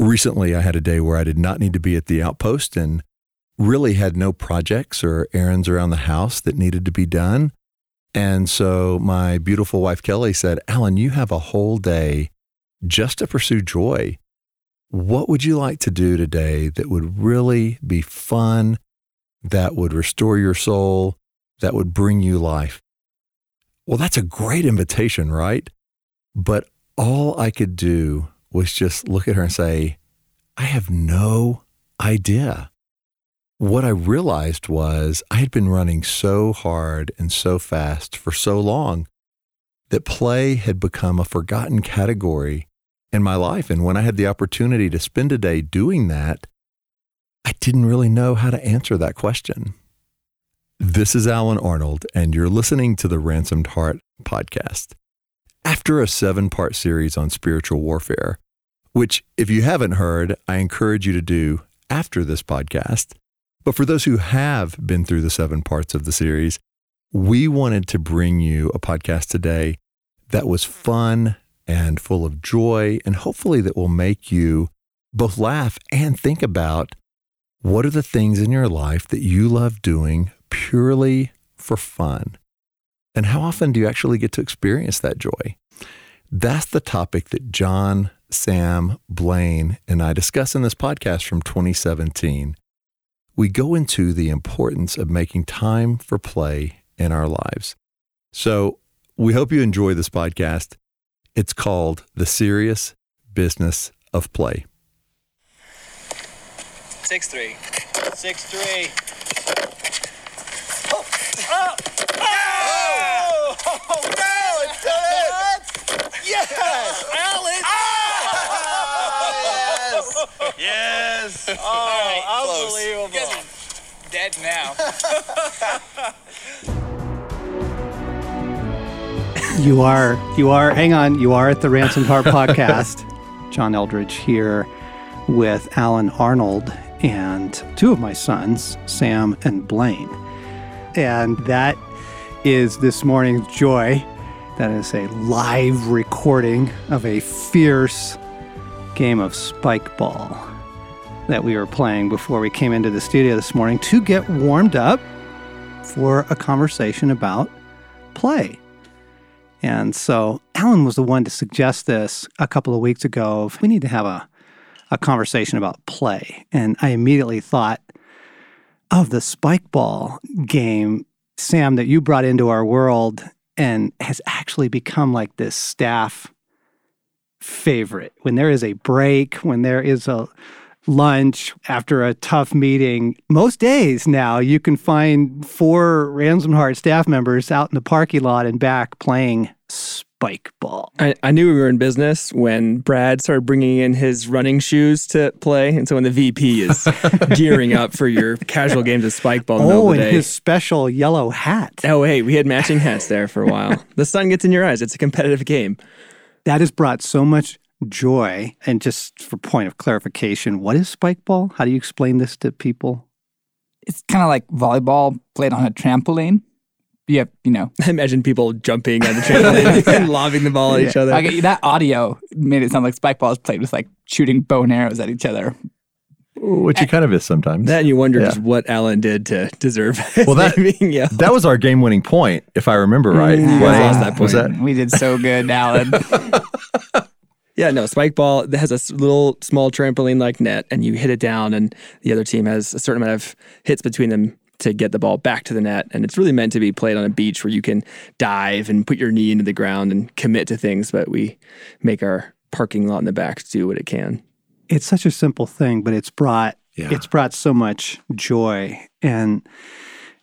recently I had a day where I did not need to be at the outpost and really had no projects or errands around the house that needed to be done. And so my beautiful wife Kelly said, Allen, you have a whole day just to pursue joy. What would you like to do today that would really be fun, that would restore your soul, that would bring you life? Well, that's a great invitation, right? But all I could do was just look at her and say, I have no idea. What I realized was I had been running so hard and so fast for so long that play had become a forgotten category in my life. And when I had the opportunity to spend a day doing that, I didn't really know how to answer that question. This is Allen Arnold, and you're listening to the Ransomed Heart podcast. After a seven part series on spiritual warfare, which, if you haven't heard, I encourage you to do after this podcast. But for those who have been through the seven parts of the series, we wanted to bring you a podcast today that was fun and full of joy, and hopefully that will make you both laugh and think about what are the things in your life that you love doing purely for fun? And how often do you actually get to experience that joy? That's the topic that John Sam, Blaine, and I discuss in this podcast from 2017. We go into the importance of making time for play in our lives. So we hope you enjoy this podcast. It's called The Serious Business of Play. 6 3. 6 3. Oh, oh, oh, oh, no, it's done. Yes, Alex! Oh, yes. yes. Oh, unbelievable. You guys are dead now. You are, you are, hang on, you are at the Ransomed Heart podcast. John Eldredge here with Allen Arnold and two of my sons, Sam and Blaine. And that is this morning's joy. That is a live recording of a fierce game of spike ball that we were playing before we came into the studio this morning to get warmed up for a conversation about play. And so Allen was the one to suggest this a couple of weeks ago. We need to have a, a conversation about play. And I immediately thought of the spike ball game, Sam, that you brought into our world and has actually become like this staff favorite. When there is a break, when there is a lunch after a tough meeting. Most days now, you can find four Ransomed Heart staff members out in the parking lot and back playing spike ball. I, I knew we were in business when Brad started bringing in his running shoes to play. And so when the VP is gearing up for your casual games of spike ball Oh, and day. his special yellow hat. Oh, hey, we had matching hats there for a while. the sun gets in your eyes. It's a competitive game. That has brought so much joy. And just for point of clarification, what is spike ball? How do you explain this to people? it's kind of like volleyball played on a trampoline. You have, you know, I imagine people jumping on the trampoline and lobbing the ball at each other. like that audio made it sound like spike balls played with like shooting bow and arrows at each other. Which it kind of is sometimes. that and you wonder Yeah. just what Allen did to deserve Well, that- being that was our game winning point, if I remember right. Mm, Was I lost that Was that? We did so good, Allen. Yeah, no, spike ball that has a little small trampoline like net, and you hit it down, and the other team has a certain amount of hits between them to get the ball back to the net. And it's really meant to be played on a beach where you can dive and put your knee into the ground and commit to things, but we make our parking lot in the back do what it can. it's such a simple thing, but it's brought Yeah. it's brought so much joy. And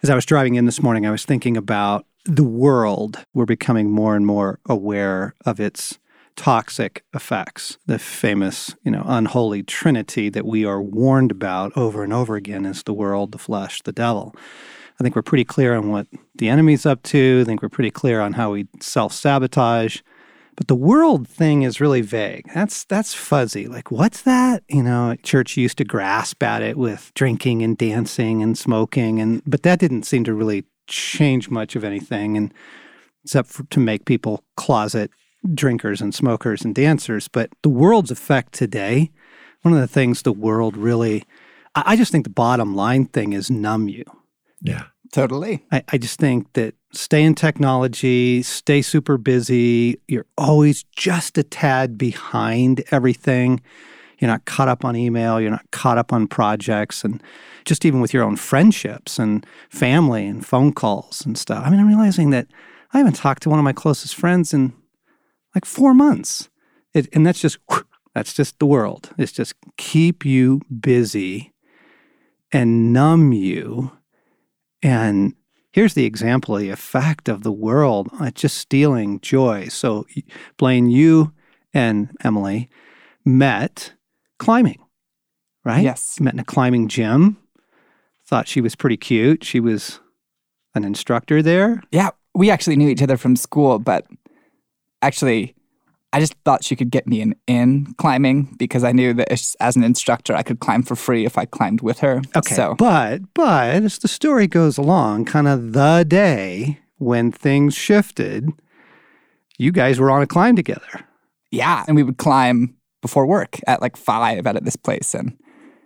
as I was driving in this morning, I was thinking about the world. We're becoming more and more aware of its toxic effects. The famous, you know, unholy trinity that we are warned about over and over again is the world, the flesh, the devil. I think we're pretty clear on what the enemy's up to. I think we're pretty clear on how we self-sabotage. But the world thing is really vague. That's that's fuzzy. Like what's that? You know, church used to grasp at it with drinking and dancing and smoking and but that didn't seem to really change much of anything and except for, to make people closet drinkers and smokers and dancers, but the world's effect today one of the things the world really, I, I just think the bottom line thing is numb you. Yeah. Totally. I, I just think that stay in technology, stay super busy. You're always just a tad behind everything. You're not caught up on email. You're not caught up on projects and just even with your own friendships and family and phone calls and stuff. I mean, I'm realizing that I haven't talked to one of my closest friends in like four months. It, and that's just, that's just the world. It's just keep you busy and numb you. And here's the example of the effect of the world uh, just stealing joy. So, Blaine, you and Emily met climbing, right? Yes. Met in a climbing gym. Thought she was pretty cute. She was an instructor there. Yeah, we actually knew each other from school, but actually, I just thought she could get me an in climbing because I knew that as as an instructor, I could climb for free if I climbed with her. Okay. So, But but as the story goes along, kind of the day when things shifted, you guys were on a climb together. yeah, and we would climb before work at like five out at this place. And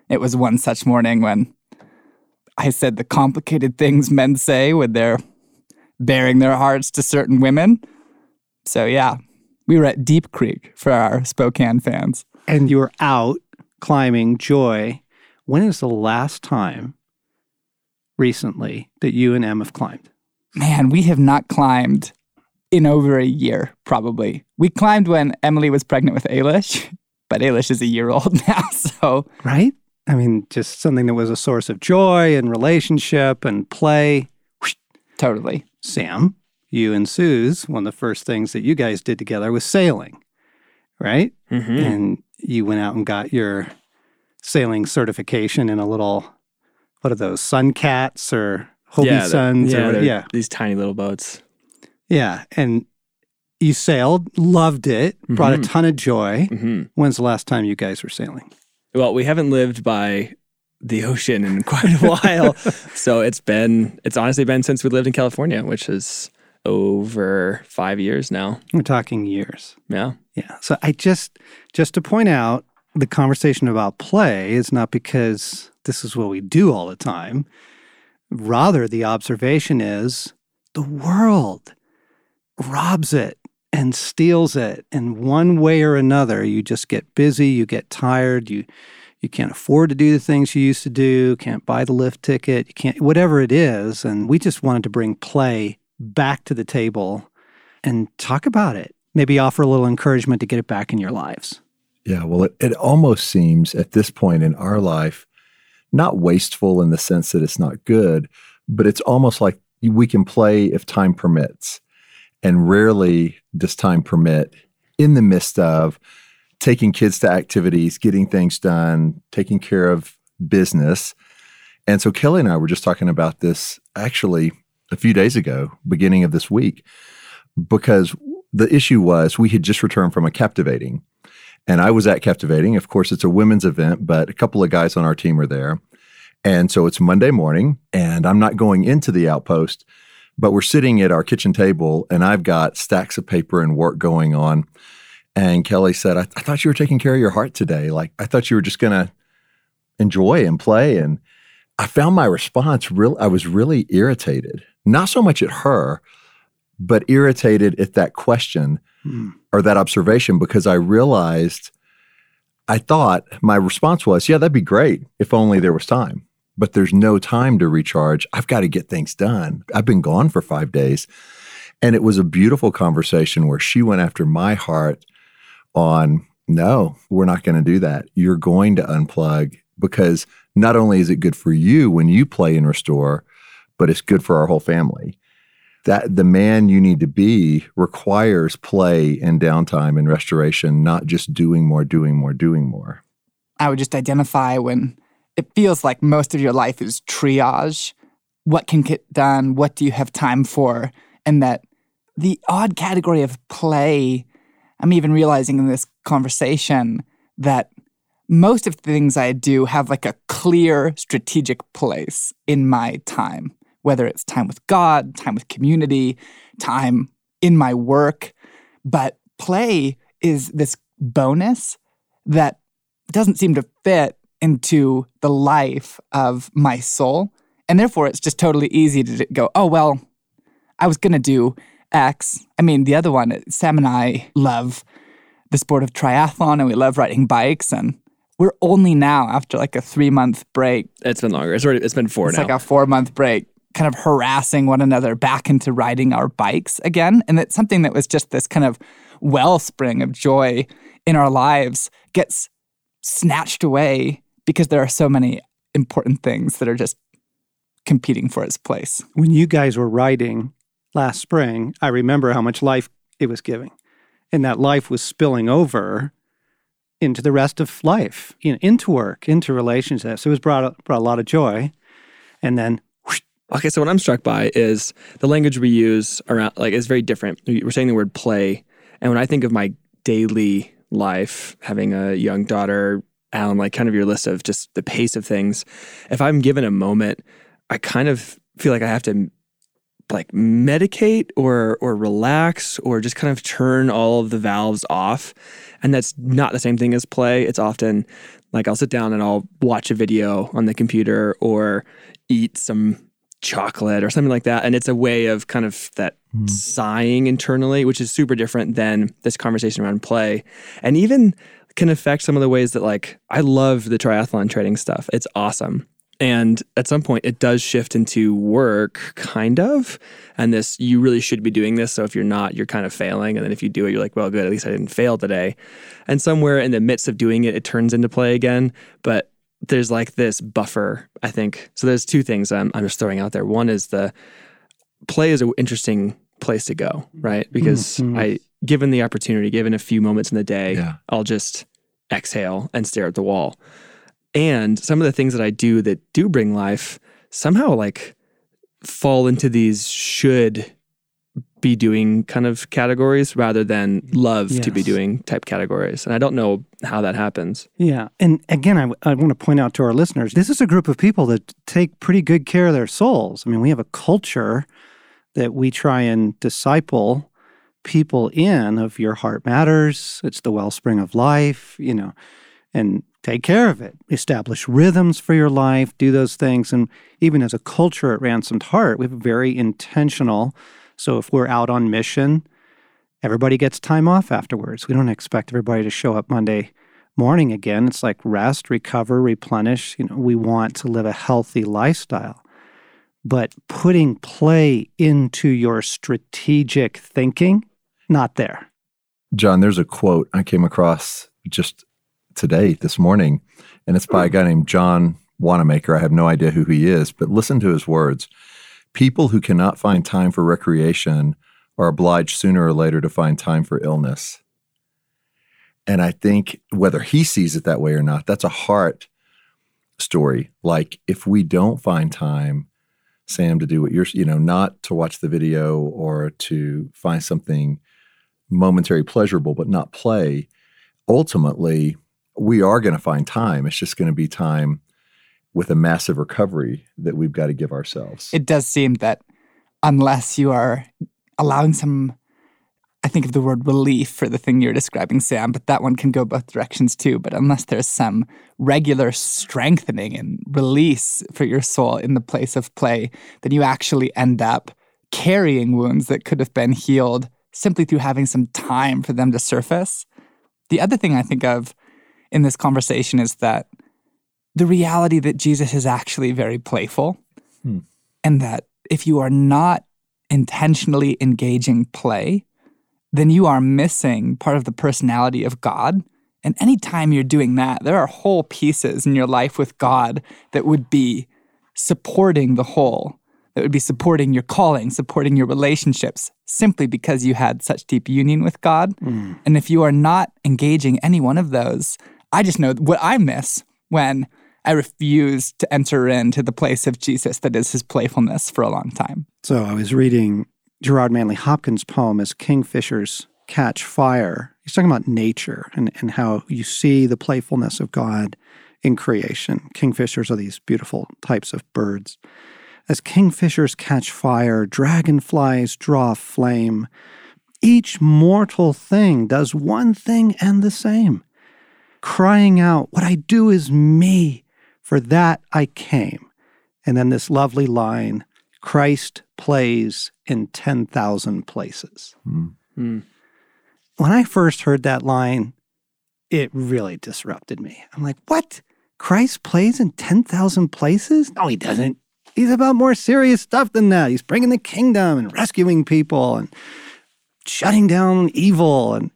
it was one such morning when I said the complicated things men say when they're bearing their hearts to certain women. So, yeah, we were at Deep Creek for our Spokane fans. And you were out climbing Joy. When is the last time recently that you and Em have climbed? Man, we have not climbed in over a year, probably. We climbed when Emily was pregnant with Ailish, but Ailish is a year old now. So, Right? I mean, just something that was a source of joy and relationship and play. totally. Sam, you and Suze, one of the first things that you guys did together was sailing, right? Mm-hmm. And you went out and got your sailing certification in a little, what are those, Sun Cats or Hobie yeah, the- Suns? yeah, or, yeah, these tiny little boats. yeah. And you sailed, loved it, brought a Mhm. ton of joy. hmm When's the last time you guys were sailing? Well, we haven't lived by the ocean in quite a while, so it's been it's honestly been since we lived in California, which is over five years now. We're talking years. Yeah. Yeah. So I just just to point out the conversation about play is not because this is what we do all the time. Rather, the observation is the world robs it and steals it in one way or another. You just get busy, you get tired, you you can't afford to do the things you used to do, can't buy the lift ticket, you can't whatever it is. And we just wanted to bring play back to the table and talk about it. Maybe offer a little encouragement to get it back in your lives. Yeah, well, it, it almost seems at this point in our life, not wasteful in the sense that it's not good, but it's almost like we can play if time permits. And rarely does time permit in the midst of taking kids to activities, getting things done, taking care of business. And so Kelly and I were just talking about this actually a few days ago, beginning of this week, because the issue was we had just returned from a captivating. And I was at Captivating. Of course, it's a women's event, but a couple of guys on our team are there. And so it's Monday morning, and I'm not going into the outpost, but we're sitting at our kitchen table, and I've got stacks of paper and work going on. And Kelly said, I, I thought you were taking care of your heart today. Like, I thought you were just going to enjoy and play. And I found my response real, I was really irritated, not so much at her, but irritated at that question hmm. or that observation because I realized I thought my response was, yeah, that'd be great if only there was time. But there's no time to recharge. I've got to get things done. I've been gone for five days. And it was a beautiful conversation where she went after my heart on no, we're not going to do that. You're going to unplug because not only is it good for you when you play and restore, but it's good for our whole family that the man you need to be requires play and downtime and restoration, not just doing more, doing more, doing more. I would just identify when it feels like most of your life is triage. What can get done? What do you have time for? And that the odd category of play, I'm even realizing in this conversation that most of the things I do have like a clear strategic place in my time, whether it's time with God, time with community, time in my work. But play is this bonus that doesn't seem to fit into the life of my soul. And therefore, it's just totally easy to go, oh, well, I was going to do X. I mean, the other one, uh, Sam and I love the sport of triathlon and we love riding bikes. And we're only now, after like a three month break, It's been longer. It's already it's been four it's now. like a four month break, kind of harassing one another back into riding our bikes again. And that something that was just this kind of wellspring of joy in our lives gets snatched away because there are so many important things that are just competing for its place. When you guys were riding last spring, I remember how much life it was giving. And that life was spilling over into the rest of life, you know, into work, into relationships. It was brought brought a lot of joy. And then Okay, so what I'm struck by is the language we use around like is very different. We're saying the word play, and when I think of my daily life, having a young daughter, Allen, like kind of your list of just the pace of things. If I'm given a moment, I kind of feel like I have to like medicate or or relax or just kind of turn all of the valves off. And that's not the same thing as play. It's often like I'll sit down and I'll watch a video on the computer or eat some chocolate or something like that. And it's a way of kind of that hmm. sighing internally, which is super different than this conversation around play. And even can affect some of the ways that like I love the triathlon training stuff. It's awesome. And at some point it does shift into work kind of. And this you really should be doing this. So if you're not, you're kind of failing. And then if you do it, you're like, well good, at least I didn't fail today. And somewhere in the midst of doing it, it turns into play again. But there's like this buffer, I think. So there's two things I'm, I'm just throwing out there. One is the play is an interesting place to go, right? Mm-hmm. Because mm-hmm. I, given the opportunity, given a few moments in the day, Yeah. I'll just exhale and stare at the wall. And some of the things that I do that do bring life somehow like fall into these should be doing kind of categories rather than love to be doing type categories. And I don't know how that happens. Yeah. And again, I, I want to point out to our listeners this is a group of people that take pretty good care of their souls. I mean, we have a culture that we try and disciple people in of your heart matters, it's the wellspring of life, you know, and take care of it. Establish rhythms for your life, do those things. And even as a culture at Ransomed Heart, we have a very intentional. So if we're out on mission, everybody gets time off afterwards. We don't expect everybody to show up Monday morning again. It's like rest, recover, replenish. You know, we want to live a healthy lifestyle. But putting play into your strategic thinking, not there. John, there's a quote I came across just today, this morning, and it's by a guy named John Wanamaker. I have no idea who he is, but listen to his words. People who cannot find time for recreation are obliged sooner or later to find time for illness. And I think whether he sees it that way or not, that's a heart story. Like if we don't find time, Sam, to do what you're, you know, not to watch the video or to find something momentary pleasurable but not play ultimately we are going to find time it's just going to be time with a massive recovery that we've got to give ourselves It does seem that unless you are allowing some, I think of the word relief for the thing you're describing, Sam, but that one can go both directions too. But unless there's some regular strengthening and release for your soul in the place of play, then you actually end up carrying wounds that could have been healed simply through having some time for them to surface. The other thing I think of in this conversation is that the reality that Jesus is actually very playful hmm. and that if you are not intentionally engaging play, then you are missing part of the personality of God. And anytime you're doing that, there are whole pieces in your life with God that would be supporting the whole, that would be supporting your calling, supporting your relationships, simply because you had such deep union with God. Hmm. And if you are not engaging any one of those, I just know what I miss when I refuse to enter into the place of Jesus that is his playfulness for a long time. So I was reading Gerard Manley Hopkins' poem as Kingfishers Catch Fire. He's talking about nature and, and how you see the playfulness of God in creation. Kingfishers are these beautiful types of birds. As kingfishers catch fire, dragonflies draw flame. Each mortal thing does one thing and the same crying out, What I do is me. For that I came. And then this lovely line Christ plays in 10,000 places. Mm. When I first heard that line, it really disrupted me. I'm like, What? Christ plays in 10,000 places? No, he doesn't. He's about more serious stuff than that. He's bringing the kingdom and rescuing people and shutting down evil. And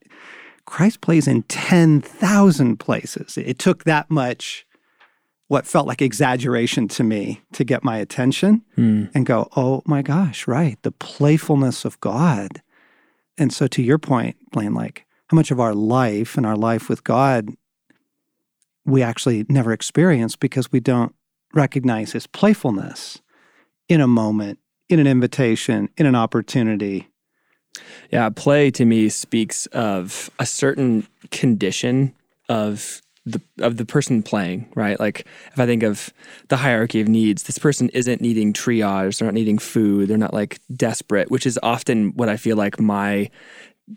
Christ plays in 10,000 places. It took that much, what felt like exaggeration to me, to get my attention Mm. and go, oh my gosh, right. The playfulness of God. And so, to your point, Blaine, like how much of our life and our life with God we actually never experience because we don't recognize his playfulness in a moment, in an invitation, in an opportunity. Yeah, play to me speaks of a certain condition of the of the person playing, right? Like if I think of the hierarchy of needs, this person isn't needing triage, they're not needing food, they're not like desperate, which is often what I feel like my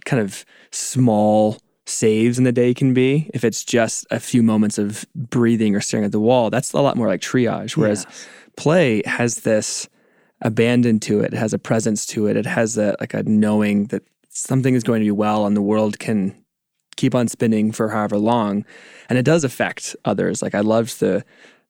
kind of small saves in the day can be. If it's just a few moments of breathing or staring at the wall, that's a lot more like triage. Whereas play has this abandon to it, it has a presence to it, it has a like a knowing that something is going to be well and the world can keep on spinning for however long. And it does affect others. Like I loved the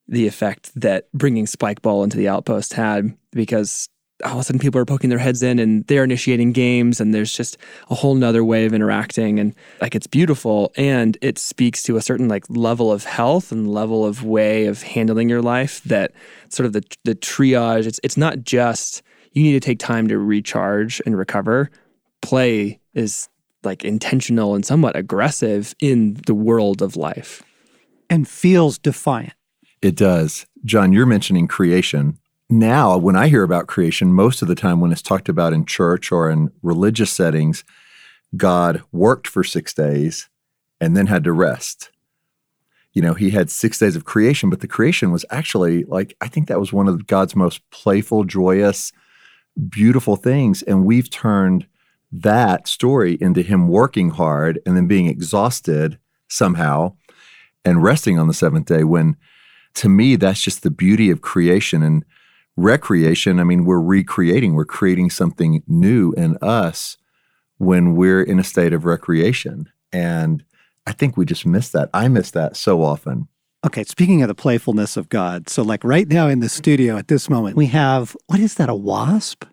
the effect that bringing Spike Ball into the outpost had because all of a sudden people are poking their heads in and they're initiating games and there's just a whole nother way of interacting and like it's beautiful and it speaks to a certain like level of health and level of way of handling your life that sort of the the triage it's it's not just you need to take time to recharge and recover play is like intentional and somewhat aggressive in the world of life and feels defiant. It does. John, you're mentioning creation. Now, when I hear about creation, most of the time when it's talked about in church or in religious settings, God worked for six days and then had to rest. You know, he had six days of creation, but the creation was actually like, I think that was one of God's most playful, joyous, beautiful things. And we've turned that story into him working hard and then being exhausted somehow and resting on the seventh day when to me that's just the beauty of creation and recreation i mean we're recreating we're creating something new in us when we're in a state of recreation and i think we just miss that i miss that so often Okay, speaking of the playfulness of God, so like right now in the studio at this moment, we have what is that, a wasp?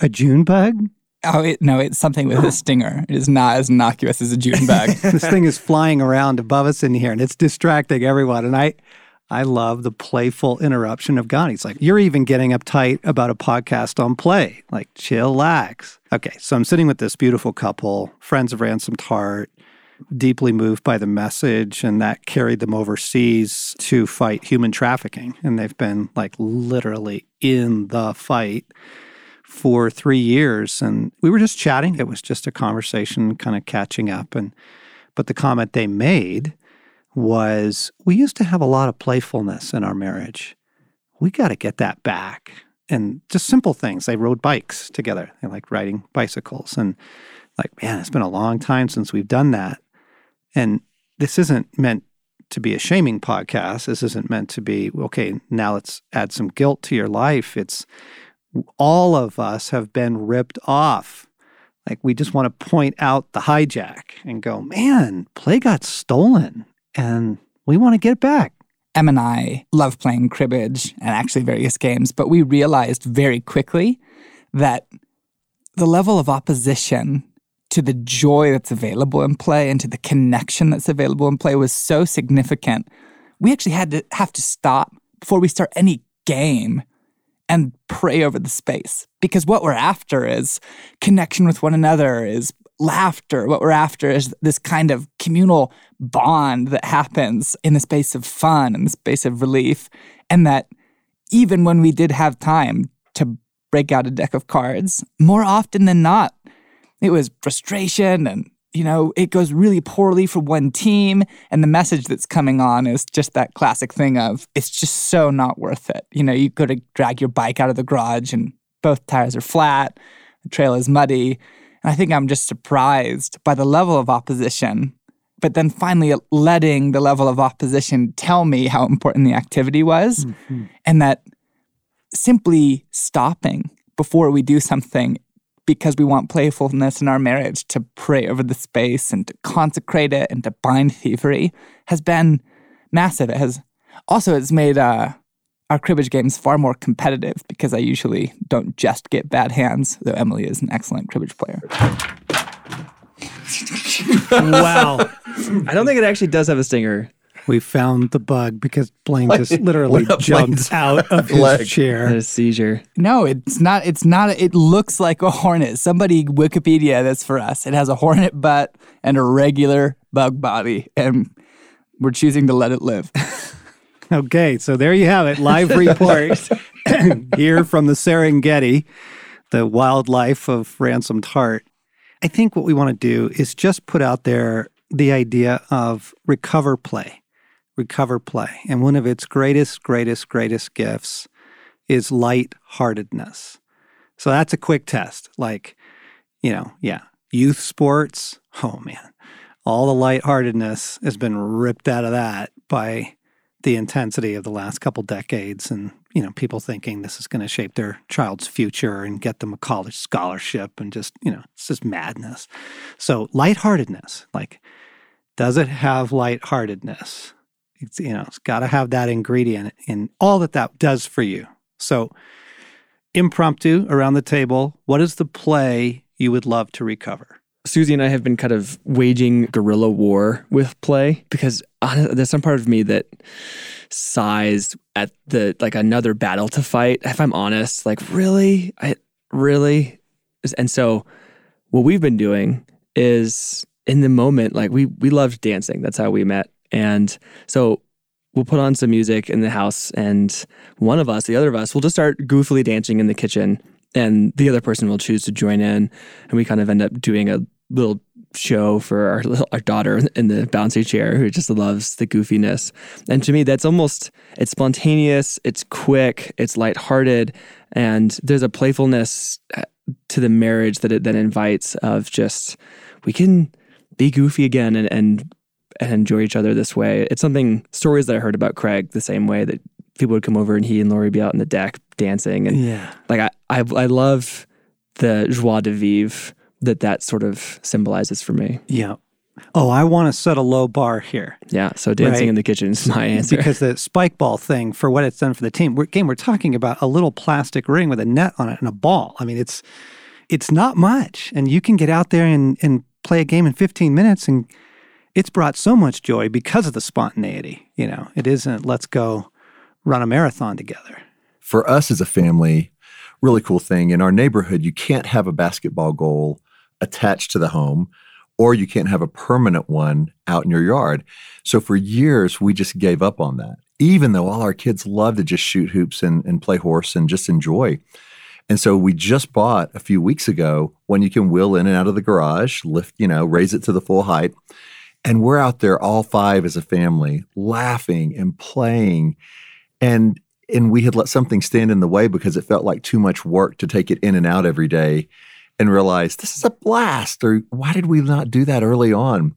A June bug? Oh, it, no, it's something with a stinger. It is not as innocuous as a June bug. this thing is flying around above us in here and it's distracting everyone. And I I love the playful interruption of God. He's like, You're even getting uptight about a podcast on play. Like, chillax. Okay, so I'm sitting with this beautiful couple, friends of Ransomed Heart, deeply moved by the message, and that carried them overseas to fight human trafficking. And they've been like literally in the fight for three years. And we were just chatting. It was just a conversation, kind of catching up. And but the comment they made was we used to have a lot of playfulness in our marriage. We got to get that back. And just simple things. They rode bikes together. They like riding bicycles. And like, man, it's been a long time since we've done that. And this isn't meant to be a shaming podcast. This isn't meant to be, okay, now let's add some guilt to your life. It's all of us have been ripped off. Like we just want to point out the hijack and go, man, play got stolen and we want to get it back. Em and I love playing cribbage and actually various games, but we realized very quickly that the level of opposition to the joy that's available in play and to the connection that's available in play was so significant. We actually had to have to stop before we start any game and pray over the space because what we're after is connection with one another, is laughter. What we're after is this kind of communal bond that happens in the space of fun, in the space of relief. And that even when we did have time to break out a deck of cards, more often than not, it was frustration and you know, it goes really poorly for one team. And the message that's coming on is just that classic thing of it's just so not worth it. You know, you go to drag your bike out of the garage and both tires are flat, the trail is muddy. And I think I'm just surprised by the level of opposition but then finally letting the level of opposition tell me how important the activity was, mm-hmm. and that simply stopping before we do something because we want playfulness in our marriage to pray over the space and to consecrate it and to bind thievery has been massive. It has also it's made uh, our cribbage games far more competitive because I usually don't just get bad hands, though Emily is an excellent cribbage player. wow. I don't think it actually does have a stinger. We found the bug because Blaine just literally What jumped out of leg? his chair. A seizure. No, it's not. It's not. It looks like a hornet. Somebody Wikipedia this for us. It has a hornet butt and a regular bug body, and we're choosing to let it live. Okay, so there you have it. Live report here from the Serengeti, the wildlife of ransomed heart. I think what we want to do is just put out there the idea of recover play. Recover play. And one of its greatest, greatest, greatest gifts is lightheartedness. So that's a quick test. Like, you know, yeah, youth sports. Oh man, all the lightheartedness has been ripped out of that by the intensity of the last couple decades and you know people thinking this is going to shape their child's future and get them a college scholarship and just you know it's just madness so lightheartedness like does it have lightheartedness it's you know it's got to have that ingredient in all that that does for you so impromptu around the table what is the play you would love to recover Susie and I have been kind of waging guerrilla war with play because there's some part of me that sighs at the like another battle to fight. If I'm honest, like really, I really, and so what we've been doing is in the moment, like we we loved dancing. That's how we met, and so we'll put on some music in the house, and one of us, the other of us, will just start goofily dancing in the kitchen, and the other person will choose to join in, and we kind of end up doing a little show for our little, our daughter in the bouncy chair who just loves the goofiness. And to me, that's almost it's spontaneous, it's quick, it's lighthearted, and there's a playfulness uh, to the marriage that it then invites of just we can be goofy again and and and enjoy each other this way. It's something stories that I heard about Craig the same way that people would come over and he and Lori would be out on the deck dancing and yeah like I, I I love the joie de vivre that that sort of symbolizes for me. yeah oh i want to set a low bar here Yeah, so dancing Right. in the kitchen is my answer. because the spike ball thing for what it's done for the team. We're, again, we're talking about a little plastic ring with a net on it and a ball. I mean, it's it's not much, and you can get out there and and play a game in 15 minutes, and it's brought so much joy because of the spontaneity. You know, it isn't let's go run a marathon together. for us as a family, really cool thing in our neighborhood, you can't have a basketball goal attached to the home or you can't have a permanent one out in your yard. So for years, we just gave up on that, even though all our kids love to just shoot hoops and, and play horse and just enjoy. And so we just bought a few weeks ago one you can wheel in and out of the garage, lift, you know, raise it to the full height. And we're out there all five as a family laughing and playing. And and we had let something stand in the way because it felt like too much work to take it in and out every day and realized this is a blast or why did we not do that early on?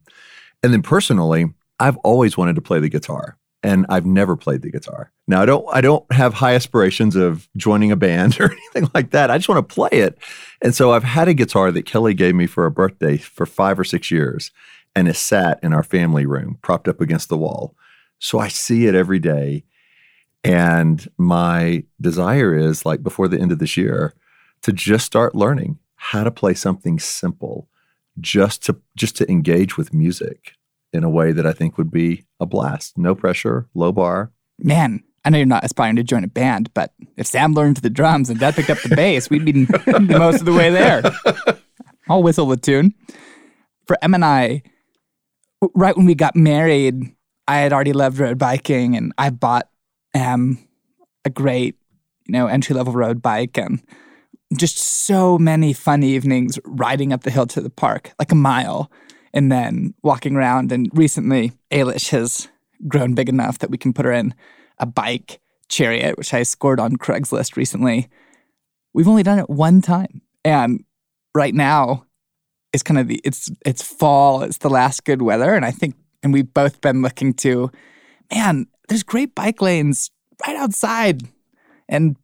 And then personally i've always wanted to play the guitar and i've never played the guitar. Now i don't i don't have high aspirations of joining a band or anything like that. I just want to play it. And so i've had a guitar that kelly gave me for a birthday for five or six years and it sat in our family room propped up against the wall so i see it every day and my desire is like before the end of this year to just start learning how to play something simple just to just to engage with music in a way that I think would be a blast. No pressure, low bar. Man, I know you're not aspiring to join a band, but if Sam learned the drums and Dad picked up the bass, we'd be most of the way there. I'll whistle a tune. For Em and I, right when we got married, I had already loved road biking, and I bought Em a great, you know, entry level road bike, and just so many fun evenings riding up the hill to the park, like a mile, and then walking around. And recently, Ailish has grown big enough that we can put her in a bike chariot, which I scored on Craigslist recently. We've only done it one time. And right now, is kind of the it's it's fall, it's the last good weather, and I think and we've both been looking to, man, there's great bike lanes right outside, and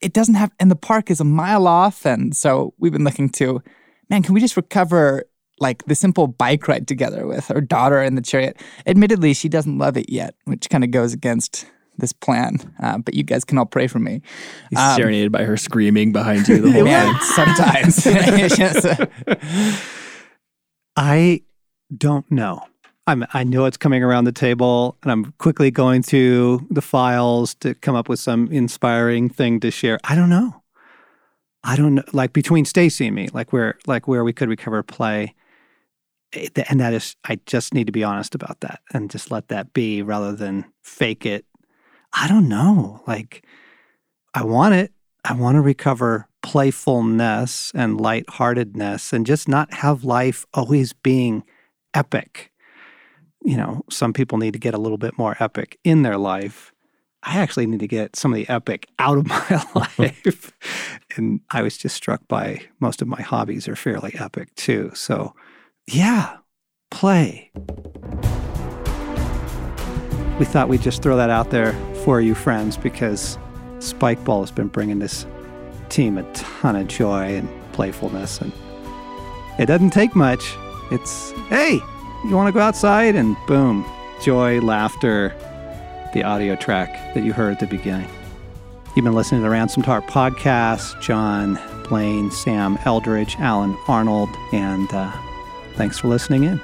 it doesn't have and the park is a mile off, and so we've been looking to, man, can we just recover like the simple bike ride together with our daughter in the chariot? Admittedly, she doesn't love it yet, which kind of goes against this plan. Uh, but you guys can all pray for me. He's serenaded by her screaming behind you the whole Man, time. sometimes. Yes. I don't know. I'm, I know it's coming around the table, and I'm quickly going to the files to come up with some inspiring thing to share. I don't know. I don't know. Like between Stasi and me, like where like where we could recover play, eh, and that is, I just need to be honest about that and just let that be rather than fake it. I don't know. Like I want it. I want to recover playfulness and lightheartedness and just not have life always being epic. You know, some people need to get a little bit more epic in their life. I actually need to get some of the epic out of my life. and I was just struck by most of my hobbies are fairly epic too. So, yeah, play. We thought we'd just throw that out there for you, friends, because Spikeball has been bringing this team a ton of joy and playfulness. And it doesn't take much. It's, hey, you want to go outside? And boom, joy, laughter, the audio track that you heard at the beginning. You've been listening to the Ransomed Heart podcast. John, Blaine, Sam Eldredge, Allen Arnold, and uh, thanks for listening in.